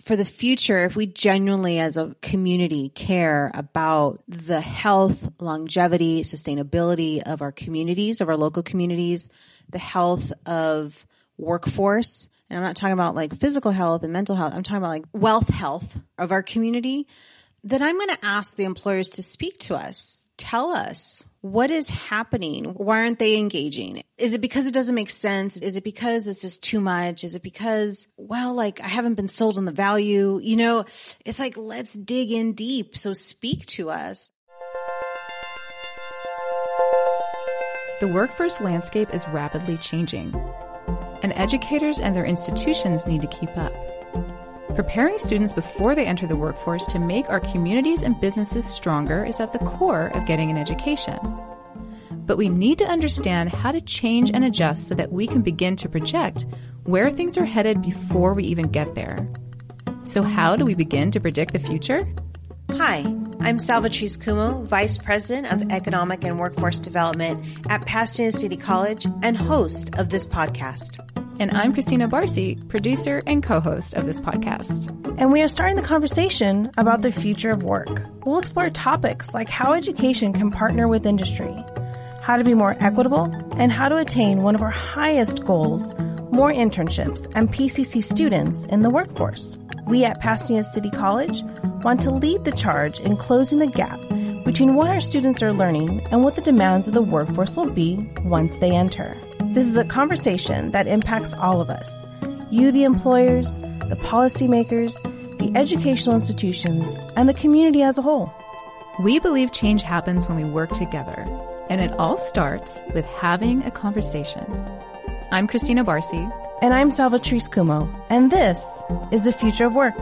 for the future, if we genuinely as a community care about the health, longevity, sustainability of our communities, of our local communities, the health of workforce, and I'm not talking about like physical health and mental health, I'm talking about like wealth health of our community, then I'm going to ask the employers to speak to us. Tell us what is happening? Why aren't they engaging? Is it because it doesn't make sense? Is it because it's just too much? Is it because, well, like I haven't been sold on the value? You know, it's like, let's dig in deep. So speak to us. The workforce landscape is rapidly changing, and educators and their institutions need to keep up. Preparing students before they enter the workforce to make our communities and businesses stronger is at the core of getting an education. But we need to understand how to change and adjust so that we can begin to project where things are headed before we even get there. So, how do we begin to predict the future? Hi, I'm Salvatrice Cummo, Vice President of Economic and Workforce Development at Pasadena City College and host of this podcast. And I'm Christina Barcy, producer and co host of this podcast. And we are starting the conversation about the future of work. We'll explore topics like how education can partner with industry, how to be more equitable, and how to attain one of our highest goals more internships and PCC students in the workforce. We at Pasadena City College want to lead the charge in closing the gap between what our students are learning and what the demands of the workforce will be once they enter. This is a conversation that impacts all of us you, the employers, the policymakers, the educational institutions, and the community as a whole. We believe change happens when we work together, and it all starts with having a conversation. I'm Christina Barcy. And I'm Salvatrice Cummo, and this is the future of work.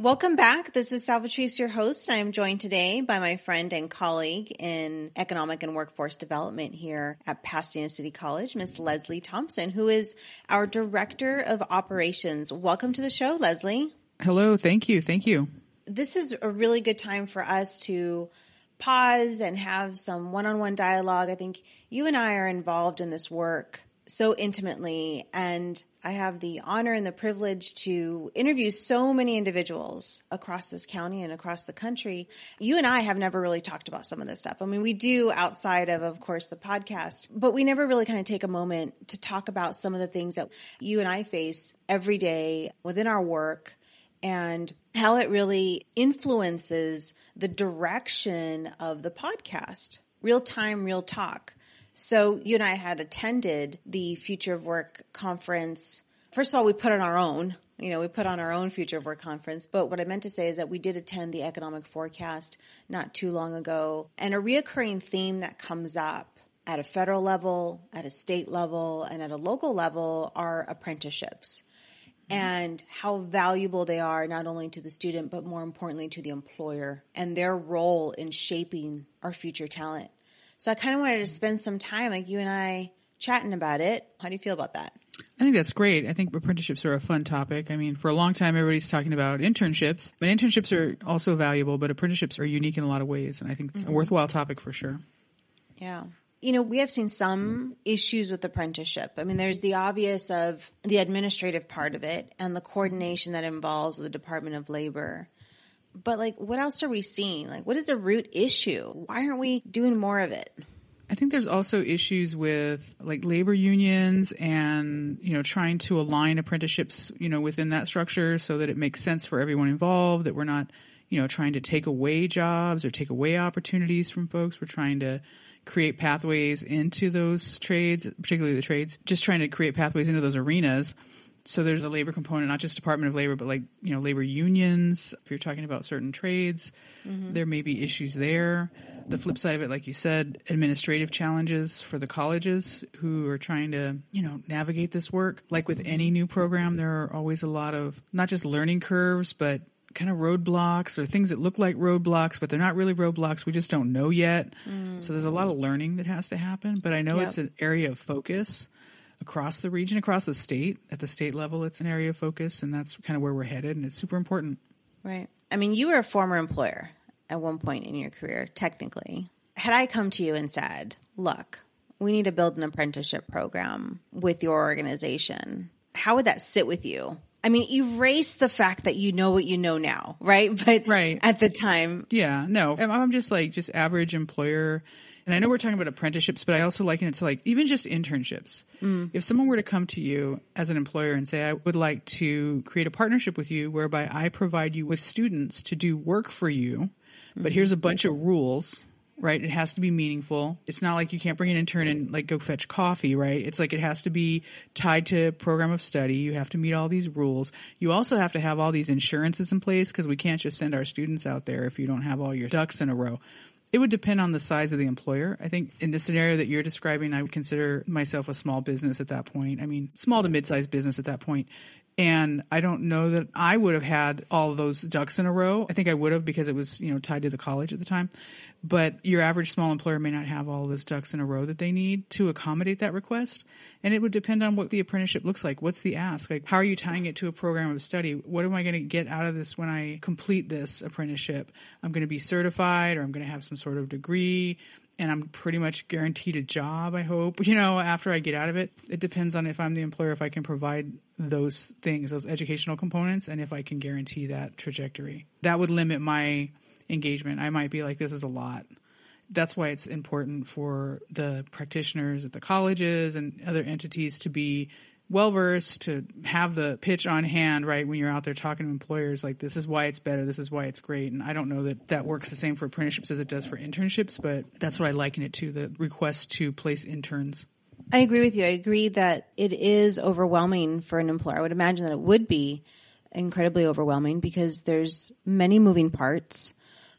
Welcome back. This is Salvatrice, your host. I am joined today by my friend and colleague in economic and workforce development here at Pasadena City College, Miss Leslie Thompson, who is our director of operations. Welcome to the show, Leslie. Hello. Thank you. Thank you. This is a really good time for us to pause and have some one-on-one dialogue. I think you and I are involved in this work so intimately and I have the honor and the privilege to interview so many individuals across this county and across the country. You and I have never really talked about some of this stuff. I mean, we do outside of, of course, the podcast, but we never really kind of take a moment to talk about some of the things that you and I face every day within our work and how it really influences the direction of the podcast. Real time, real talk. So you and I had attended the Future of Work conference. First of all, we put on our own. You know, we put on our own Future of Work conference. But what I meant to say is that we did attend the economic forecast not too long ago. And a reoccurring theme that comes up at a federal level, at a state level, and at a local level are apprenticeships and how valuable they are not only to the student, but more importantly to the employer and their role in shaping our future talent. So I kind of wanted to spend some time, like you and I, chatting about it. How do you feel about that? I think that's great. I think apprenticeships are a fun topic. I mean, for a long time, everybody's talking about internships, but internships are also valuable, but apprenticeships are unique in a lot of ways. And I think it's mm-hmm. a worthwhile topic for sure. Yeah. You know, we have seen some issues with apprenticeship. I mean, there's the obvious of the administrative part of it and the coordination that involves with the Department of Labor but like what else are we seeing? Like what is the root issue? Why aren't we doing more of it? I think there's also issues with like labor unions and, you know, trying to align apprenticeships, you know, within that structure so that it makes sense for everyone involved, that we're not, you know, trying to take away jobs or take away opportunities from folks. We're trying to create pathways into those trades, particularly the trades, just trying to create pathways into those arenas so there's a labor component, not just Department of Labor, but like, you know, labor unions. If you're talking about certain trades, mm-hmm. there may be issues there. The flip side of it, like you said, administrative challenges for the colleges who are trying to, you know, navigate this work. Like with any new program, there are always a lot of not just learning curves, but kind of roadblocks or things that look like roadblocks, but they're not really roadblocks. We just don't know yet. Mm. So there's a lot of learning that has to happen, but I know yep. it's an area of focus across the region, across the state. At the state level, it's an area of focus, and that's kind of where we're headed, and it's super important. Right. I mean, you were a former employer at one point in your career, technically. Had I come to you and said, look, we need to build an apprenticeship program with your organization, how would that sit with you? I mean, erase the fact that you know what you know now, right? But Right. at the time, Yeah, no, I'm- I'm just like just average employer. And I know we're talking about apprenticeships, but I also liken it to like even just internships. Mm. If someone were to come to you as an employer and say, I would like to create a partnership with you whereby I provide you with students to do work for you, but mm-hmm. here's a bunch of rules, right? It has to be meaningful. It's not like you can't bring an intern and like go fetch coffee, right? It's like it has to be tied to program of study. You have to meet all these rules. You also have to have all these insurances in place because we can't just send our students out there if you don't have all your ducks in a row. It would depend on the size of the employer. I think in the scenario that you're describing, I would consider myself a small business at that point. I mean, small to mid-sized business at that point. And I don't know that I would have had all those ducks in a row. I think I would have because it was, you know, tied to the college at the time. But your average small employer may not have all those ducks in a row that they need to accommodate that request. And it would depend on what the apprenticeship looks like. What's the ask? Like, how are you tying it to a program of study? What am I going to get out of this when I complete this apprenticeship? I'm going to be certified or I'm going to have some sort of degree and I'm pretty much guaranteed a job, I hope, you know, after I get out of it. It depends on if I'm the employer, if I can provide those things, those educational components, and if I can guarantee that trajectory. That would limit my engagement. I might be like, this is a lot. That's why it's important for the practitioners at the colleges and other entities to be well versed to have the pitch on hand right when you're out there talking to employers like this is why it's better this is why it's great and i don't know that that works the same for apprenticeships as it does for internships but that's what i liken it to the request to place interns I agree with you. I agree that it is overwhelming for an employer. I would imagine that it would be incredibly overwhelming because there's many moving parts.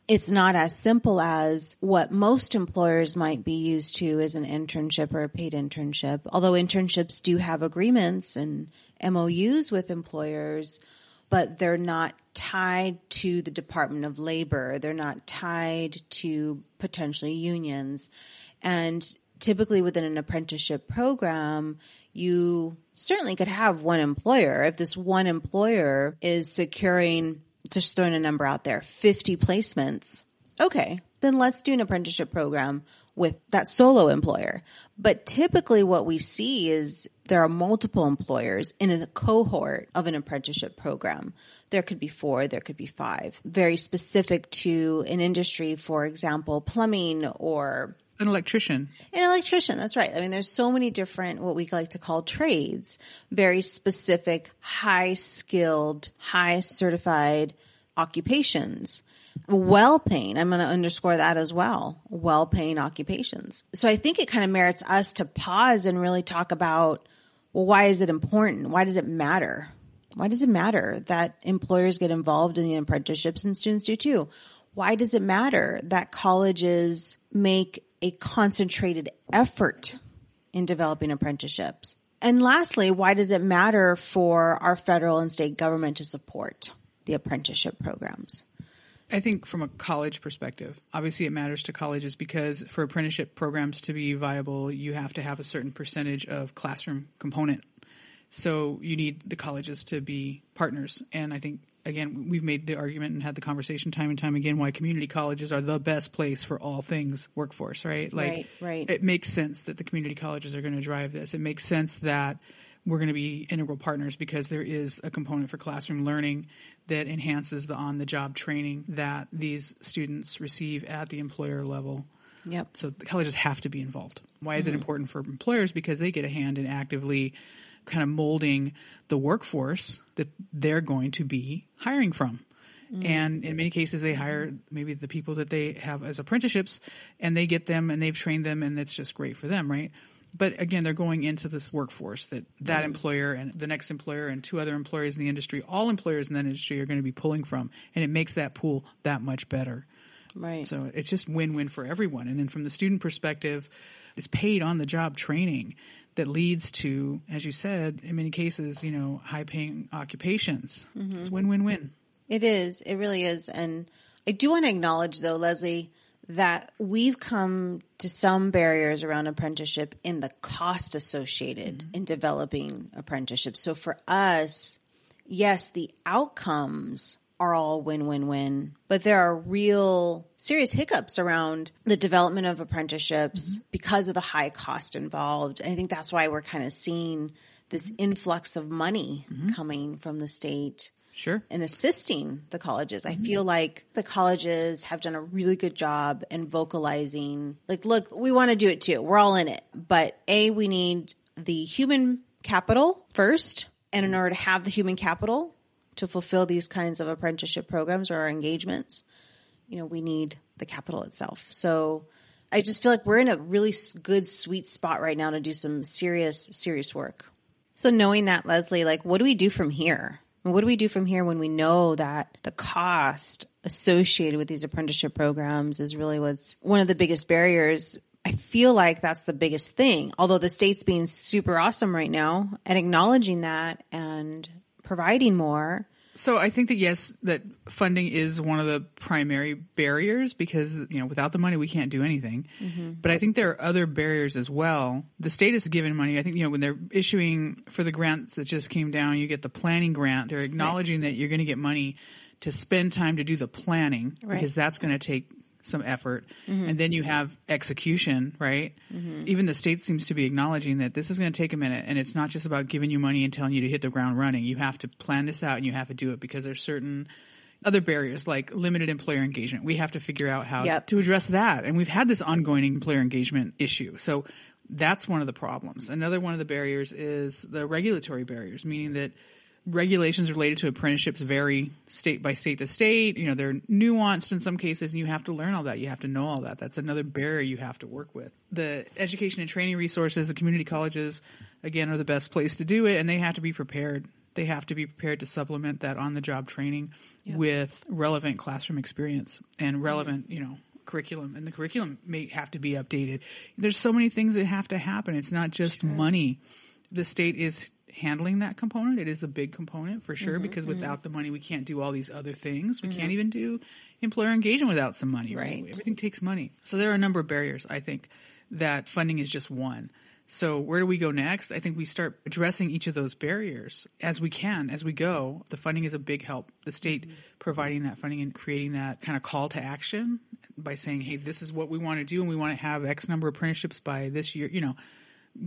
It's not as simple as what most employers might be used to as an internship or a paid internship. Although internships do have agreements and MOUs with employers, but they're not tied to the Department of Labor. They're not tied to potentially unions. And typically within an apprenticeship program, you certainly could have one employer. If this one employer is securing, just throwing a number out there, 50 placements, okay, then let's do an apprenticeship program with that solo employer. But typically what we see is there are multiple employers in a cohort of an apprenticeship program. There could be four, there could be five, very specific to an industry, for example, plumbing or an electrician an electrician, that's right. I mean, there's so many different, what we like to call trades, very specific, high skilled, high certified occupations. Well paying. I'm going to underscore that as well. Well paying occupations. So I think it kind of merits us to pause and really talk about, well, why is it important? Why does it matter? Why does it matter that employers get involved in the apprenticeships and students do too? Why does it matter that colleges make a concentrated effort in developing apprenticeships? And lastly, why does it matter for our federal and state government to support the apprenticeship programs? I think from a college perspective, obviously it matters to colleges because for apprenticeship programs to be viable, you have to have a certain percentage of classroom component. So you need the colleges to be partners. And I think, again, we've made the argument and had the conversation time and time again why community colleges are the best place for all things workforce, right? Like, Right, right. it makes sense that the community colleges are going to drive this. It makes sense that we're going to be integral partners because there is a component for classroom learning that enhances the on the job training that these students receive at the employer level. Yep. So the colleges have to be involved. Why is it mm-hmm. important for employers? Because they get a hand in actively kind of molding the workforce that they're going to be hiring from. And in many cases, they hire maybe the people that they have as apprenticeships and they get them and they've trained them and it's just great for them, right? But again, they're going into this workforce that that employer and the next employer and two other employers in the industry, all employers in that industry are going to be pulling from. And it makes that pool that much better. Right. So it's just win-win for everyone. And then from the student perspective, it's paid on the job training that leads to, as you said, in many cases, you know, high paying occupations. Mm-hmm. It's win-win-win. It is. It really is. And I do want to acknowledge, though, Leslie, that we've come to some barriers around apprenticeship in the cost associated mm-hmm. in developing apprenticeships. So for us, yes, the outcomes are all win win win, but there are real serious hiccups around the development of apprenticeships mm-hmm. because of the high cost involved. And I think that's why we're kind of seeing this influx of money mm-hmm. coming from the state Sure. and assisting the colleges. I mm-hmm. feel like the colleges have done a really good job in vocalizing, like, look, we want to do it too. We're all in it. But A, we need the human capital first. And in order to have the human capital to fulfill these kinds of apprenticeship programs or our engagements, you know, we need the capital itself. So I just feel like we're in a really good, sweet spot right now to do some serious, serious work. So knowing that, Leslie, like, what do we do from here? What do we do from here when we know that the cost associated with these apprenticeship programs is really what's one of the biggest barriers? I feel like that's the biggest thing. Although the state's being super awesome right now and acknowledging that and providing more. So I think that yes, that funding is one of the primary barriers because you know without the money we can't do anything. Mm-hmm. But I think there are other barriers as well. The state is given money. I think you know when they're issuing for the grants that just came down, you get the planning grant. They're acknowledging that you're going to get money to spend time to do the planning Right. because that's going to take some effort. Mm-hmm. And then you have execution, right? Mm-hmm. Even the state seems to be acknowledging that this is going to take a minute and it's not just about giving you money and telling you to hit the ground running. You have to plan this out and you have to do it because there's certain other barriers like limited employer engagement. We have to figure out how Yep. to address that. And we've had this ongoing employer engagement issue. So that's one of the problems. Another one of the barriers is the regulatory barriers, meaning that regulations related to apprenticeships vary state by state to state. You know, they're nuanced in some cases and you have to learn all that. You have to know all that. That's another barrier you have to work with. The education and training resources, the community colleges, again, are the best place to do it and they have to be prepared. They have to be prepared to supplement that on the job training with relevant classroom experience and relevant, you know, curriculum and the curriculum may have to be updated. There's so many things that have to happen. It's not just money. The state is handling that component. It is a big component for sure mm-hmm, because mm-hmm. without the money we can't do all these other things. We can't mm-hmm. even do employer engagement without some money, right? Right. Everything takes money. So there are a number of barriers, I think, that funding is just one. So where do we go next? I think we start addressing each of those barriers as we can, as we go. The funding is a big help. The state providing that funding and creating that kind of call to action by saying, hey, this is what we want to do and we want to have X number of apprenticeships by this year, you know,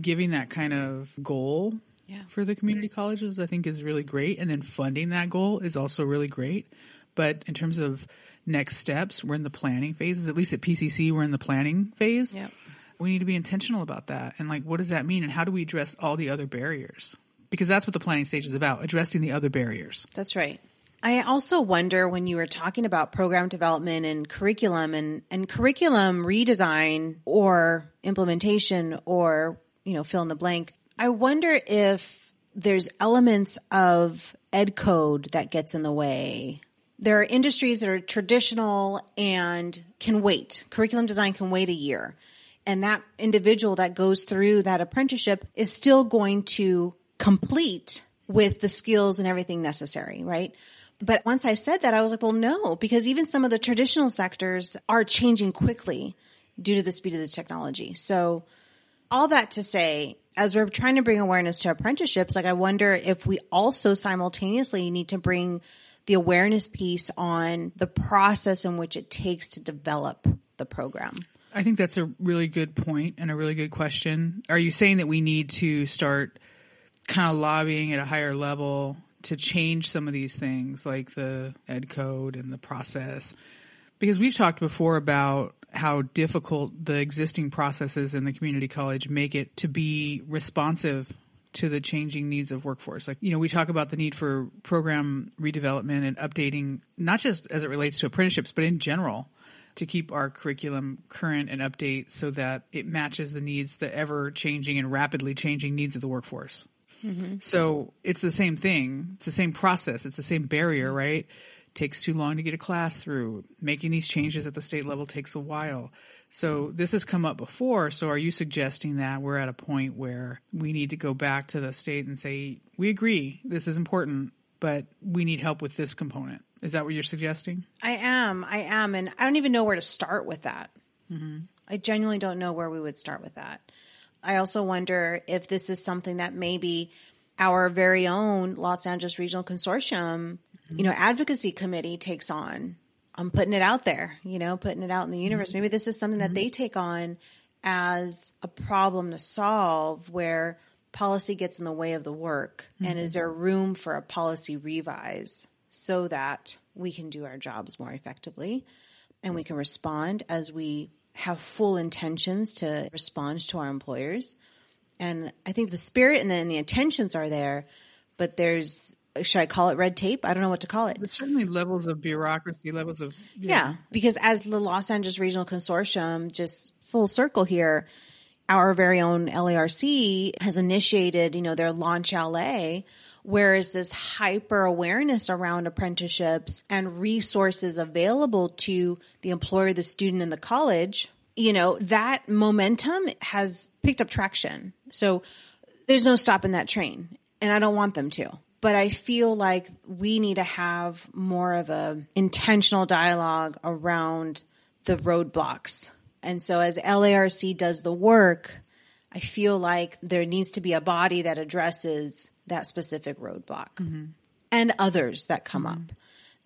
giving that kind of goal Yeah. for the community colleges, I think is really great. And then funding that goal is also really great. But in terms of next steps, we're in the planning phases. At least at PCC, we're in the planning phase. Yep. We need to be intentional about that. And like, what does that mean? And how do we address all the other barriers? Because that's what the planning stage is about, addressing the other barriers. That's right. I also wonder when you were talking about program development and curriculum and, and curriculum redesign or implementation or, you know, fill in the blank. I wonder if there's elements of ed code that gets in the way. There are industries that are traditional and can wait. Curriculum design can wait a year. And that individual that goes through that apprenticeship is still going to complete with the skills and everything necessary, right? But once I said that, I was like, well, no, because even some of the traditional sectors are changing quickly due to the speed of the technology. So all that to say, as we're trying to bring awareness to apprenticeships, like I wonder if we also simultaneously need to bring the awareness piece on the process in which it takes to develop the program. I think that's a really good point and a really good question. Are you saying that we need to start kind of lobbying at a higher level to change some of these things like the ed code and the process? Because we've talked before about how difficult the existing processes in the community college make it to be responsive to the changing needs of workforce. Like, you know, we talk about the need for program redevelopment and updating, not just as it relates to apprenticeships, but in general to keep our curriculum current and update so that it matches the needs, the ever changing and rapidly changing needs of the workforce. Mm-hmm. So it's the same thing. It's the same process. It's the same barrier, right? Takes too long to get a class through. Making these changes at the state level takes a while. So this has come up before. So are you suggesting that we're at a point where we need to go back to the state and say, we agree, this is important, but we need help with this component? Is that what you're suggesting? I am. I am. And I don't even know where to start with that. Mm-hmm. I genuinely don't know where we would start with that. I also wonder if this is something that maybe our very own Los Angeles Regional Consortium, you know, advocacy committee takes on. I'm putting it out there, you know, putting it out in the universe. Mm-hmm. Maybe this is something that mm-hmm. they take on as a problem to solve where policy gets in the way of the work? And is mm-hmm. there room for a policy revise so that we can do our jobs more effectively and we can respond as we have full intentions to respond to our employers? And I think the spirit and the, and the intentions are there, but there's, should I call it red tape? I don't know what to call it. But certainly levels of bureaucracy, levels of Yeah, because as the Los Angeles Regional Consortium, just full circle here, our very own LARC has initiated, you know, their Launch LA, where is this hyper awareness around apprenticeships and resources available to the employer, the student, and the college. You know, that momentum has picked up traction. So there's no stopping that train, and I don't want them to. But I feel like we need to have more of a intentional dialogue around the roadblocks. And so as LARC does the work, I feel like there needs to be a body that addresses that specific roadblock mm-hmm. and others that come mm-hmm. up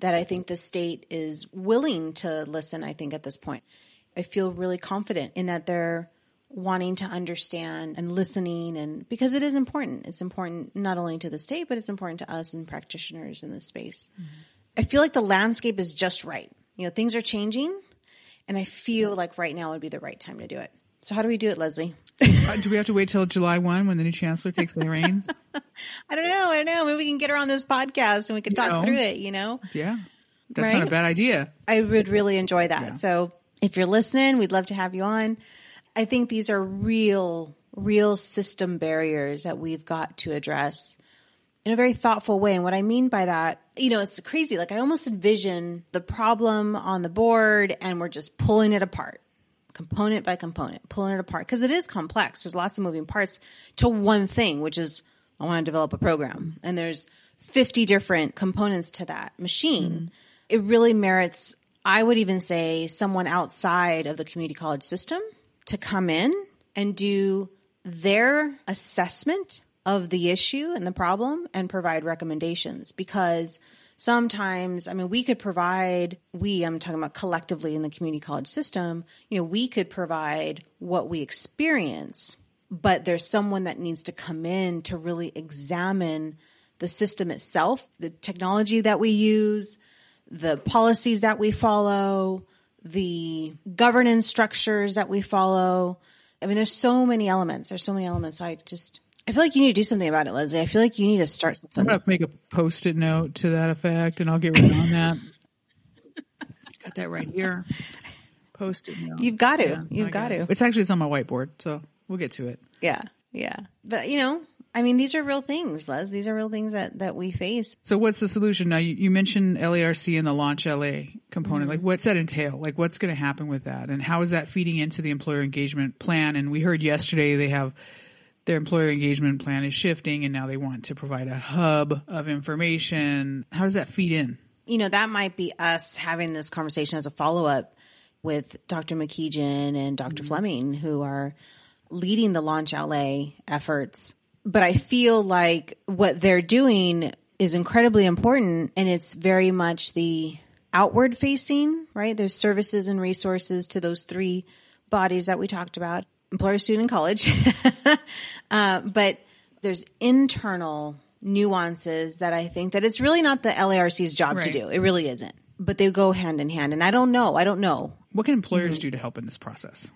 that I think the state is willing to listen, I think, at this point. I feel really confident in that they're wanting to understand and listening and because it is important. It's important not only to the state, but it's important to us and practitioners in this space. I feel like the landscape is just right. You know, things are changing and I feel like right now would be the right time to do it. So how do we do it, Leslie? Uh, do we have to wait till July 1 when the new chancellor takes the reins? I don't know. I don't know. Maybe we can get her on this podcast and we can talk know. through it, you know? Yeah. That's not a bad idea. I would really enjoy that. So if you're listening, we'd love to have you on. I think these are real, real system barriers that we've got to address in a very thoughtful way. And what I mean by that, you know, it's crazy. Like I almost envision the problem on the board and we're just pulling it apart. Component by component, pulling it apart because it is complex. There's lots of moving parts to one thing, which is I want to develop a program, and there's 50 different components to that machine. Mm-hmm. It really merits, I would even say, someone outside of the community college system to come in and do their assessment of the issue and the problem and provide recommendations. Because sometimes i mean we could provide we i'm talking about collectively in the community college system you know we could provide what we experience but there's someone that needs to come in to really examine the system itself the technology that we use the policies that we follow the governance structures that we follow i mean there's so many elements there's so many elements so i just i feel like you need to do something about it leslie i feel like you need to start something I'm going to make a post-it note to that effect and I'll get right on that. Got that right here. Post-it note. You've got to. Yeah, You've I got it. to. It's actually, it's on my whiteboard, so we'll get to it. Yeah, yeah. But you know, I mean, these are real things, Les. These are real things that that we face. So what's the solution? Now you, you mentioned LARC and the launch LA component. Mm-hmm. Like what's that entail? Like what's going to happen with that? And how is that feeding into the employer engagement plan? And we heard yesterday they have their employer engagement plan is shifting and now they want to provide a hub of information. How does that feed in? You know, that might be us having this conversation as a follow up with Dr. McKeegan and doctor Fleming, who are leading the Launch LA efforts. But I feel like what they're doing is incredibly important and it's very much the outward facing, right? There's services and resources to those three bodies that we talked about employer, student, and college. uh, but there's internal nuances that I think that it's really not the LARC's job to do. It really isn't. But they go hand in hand. And I don't know. I don't know. What can employers Mm-hmm. do to help in this process?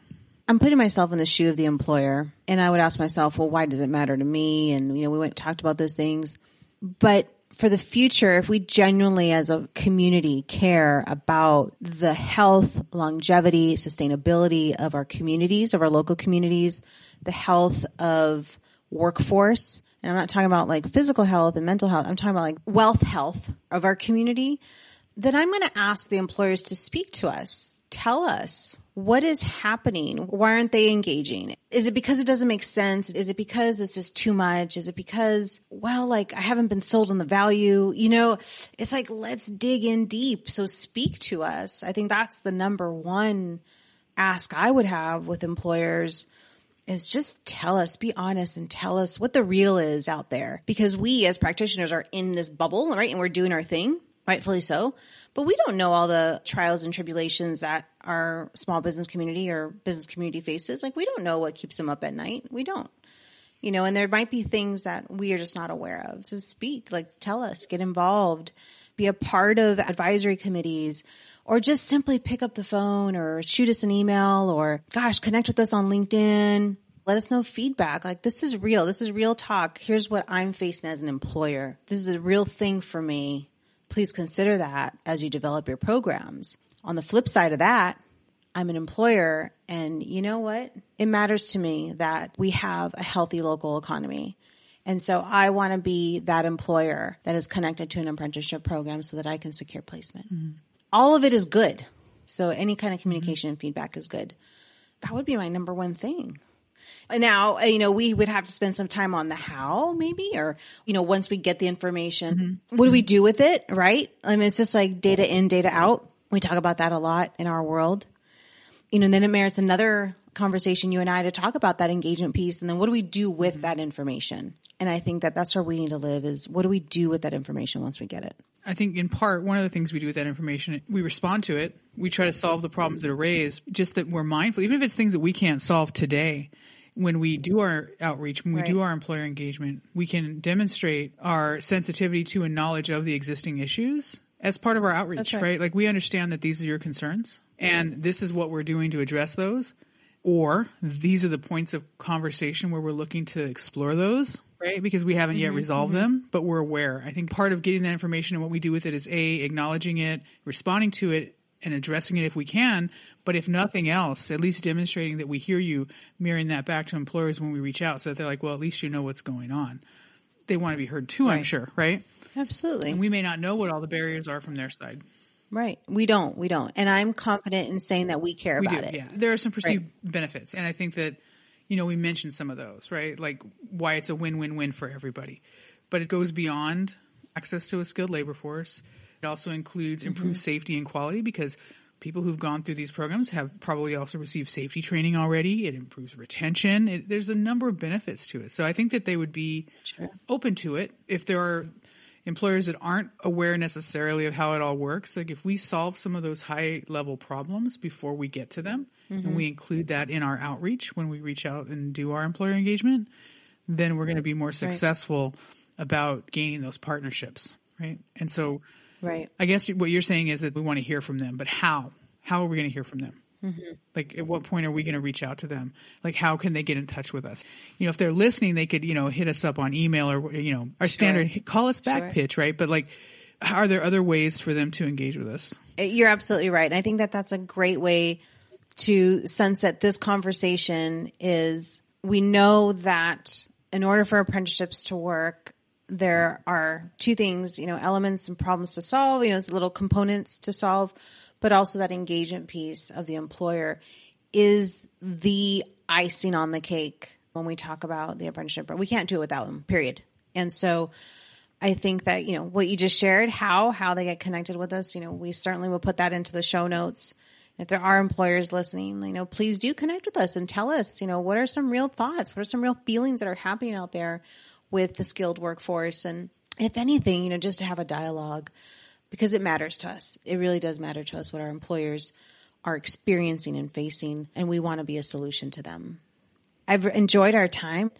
I'm putting myself in the shoe of the employer and I would ask myself, well, why does it matter to me? And, you know, we went talked about those things. But for the future, if we genuinely as a community care about the health, longevity, sustainability of our communities, of our local communities, the health of workforce, and I'm not talking about like physical health and mental health, I'm talking about like wealth health of our community, then I'm going to ask the employers to speak to us. Tell us what is happening. Why aren't they engaging? Is it because it doesn't make sense? Is it because it's just too much? Is it because, well, like I haven't been sold on the value? You know, it's like, let's dig in deep. So speak to us. I think that's the number one ask I would have with employers is just tell us, be honest and tell us what the real is out there. Because we as practitioners are in this bubble, right? And we're doing our thing, rightfully so. But we don't know all the trials and tribulations that our small business community or business community faces. Like we don't know what keeps them up at night. We don't. You know, and there might be things that we are just not aware of. So speak, like tell us, get involved, be a part of advisory committees, or just simply pick up the phone or shoot us an email or gosh, connect with us on LinkedIn. Let us know feedback. Like this is real. This is real talk. Here's what I'm facing as an employer. This is a real thing for me. Please consider that as you develop your programs. On the flip side of that, I'm an employer and you know what? It matters to me that we have a healthy local economy. And so I want to be that employer that is connected to an apprenticeship program so that I can secure placement. Mm-hmm. All of it is good. So any kind of communication mm-hmm. and feedback is good. That would be my number one thing. Now, you know, we would have to spend some time on the how maybe, or, you know, once we get the information, mm-hmm. what do we do with it? Right. I mean, it's just like data in, data out. We talk about that a lot in our world you know, and then it merits another conversation, you and I, to talk about that engagement piece. And then what do we do with that information? And I think that that's where we need to live is what do we do with that information once we get it? I think in part, one of the things we do with that information, we respond to it. We try to solve the problems that are raised, just that we're mindful, even if it's things that we can't solve today. When we do our outreach, when we right. do our employer engagement, we can demonstrate our sensitivity to and knowledge of the existing issues as part of our outreach, right. right. Like we understand that these are your concerns and this is what we're doing to address those. Or these are the points of conversation where we're looking to explore those, right? Because we haven't yet mm-hmm, resolved mm-hmm. them, but we're aware. I think part of getting that information and what we do with it is A, acknowledging it, responding to it, and addressing it if we can. But if nothing else, at least demonstrating that we hear you, mirroring that back to employers when we reach out so that they're like, well, at least you know what's going on. They want to be heard too, right. I'm sure, right? Absolutely. And we may not know what all the barriers are from their side. Right. We don't. We don't. And I'm confident in saying that we care we about do, it. Yeah. There are some perceived right. benefits. And I think that, you know, we mentioned some of those, right? Like why it's a win win win for everybody. But it goes beyond access to a skilled labor force. It also includes improved mm-hmm. safety and quality because people who've gone through these programs have probably also received safety training already. It improves retention. It, there's a number of benefits to it. So I think that they would be sure. open to it if there are employers that aren't aware necessarily of how it all works, like if we solve some of those high level problems before we get to them mm-hmm. and we include that in our outreach when we reach out and do our employer engagement, then we're going to be more successful right. About gaining those partnerships. Right. And so, right. I guess what you're saying is that we want to hear from them, but how? How are we going to hear from them? Mm-hmm. Like, at what point are we going to reach out to them? Like, how can they get in touch with us? You know, if they're listening, they could, you know, hit us up on email or, you know, our sure. standard call us back sure. pitch, right? But like, are there other ways for them to engage with us? Uh, you're absolutely right. And I think that that's a great way to sunset this conversation is we know that in order for apprenticeships to work, there are two things, you know, elements and problems to solve, you know, little components to solve but also that engagement piece of the employer is the icing on the cake when we talk about the apprenticeship. But we can't do it without them, period. And so I think that, you know, what you just shared, how, how they get connected with us, you know, we certainly will put that into the show notes. If there are employers listening, you know, please do connect with us and tell us, you know, what are some real thoughts? What are some real feelings that are happening out there with the skilled workforce? And if anything, you know, just to have a dialogue because it matters to us. It really does matter to us what our employers are experiencing and facing, and we want to be a solution to them. I've enjoyed our time.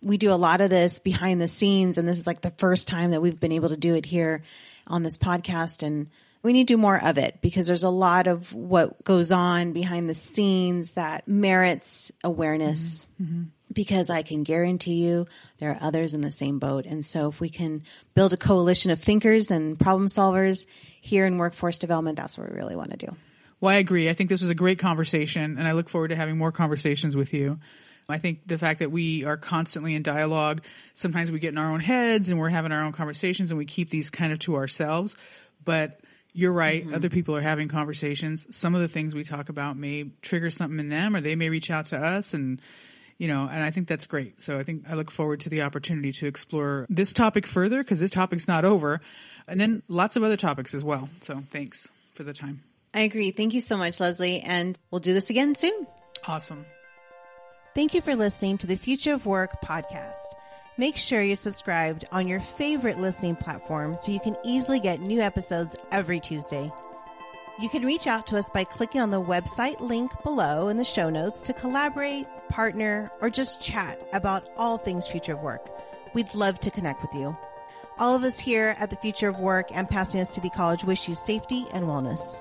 We do a lot of this behind the scenes, and this is like the first time that we've been able to do it here on this podcast. And we need to do more of it because there's a lot of what goes on behind the scenes that merits awareness. Mm-hmm. Mm-hmm because I can guarantee you there are others in the same boat. And so if we can build a coalition of thinkers and problem solvers here in workforce development, that's what we really want to do. Well, I agree. I think this was a great conversation and I look forward to having more conversations with you. I think the fact that we are constantly in dialogue, sometimes we get in our own heads and we're having our own conversations and we keep these kind of to ourselves. But you're right. Mm-hmm. Other people are having conversations. Some of the things we talk about may trigger something in them or they may reach out to us and you know, and I think that's great. So I think I look forward to the opportunity to explore this topic further because this topic's not over. And then lots of other topics as well. So thanks for the time. I agree. Thank you so much, Leslie. And we'll do this again soon. Awesome. Thank you for listening to the Future of Work podcast. Make sure you're subscribed on your favorite listening platform so you can easily get new episodes every Tuesday. You can reach out to us by clicking on the website link below in the show notes to collaborate, partner, or just chat about all things future of work. We'd love to connect with you. All of us here at the Future of Work and Pasadena City College wish you safety and wellness.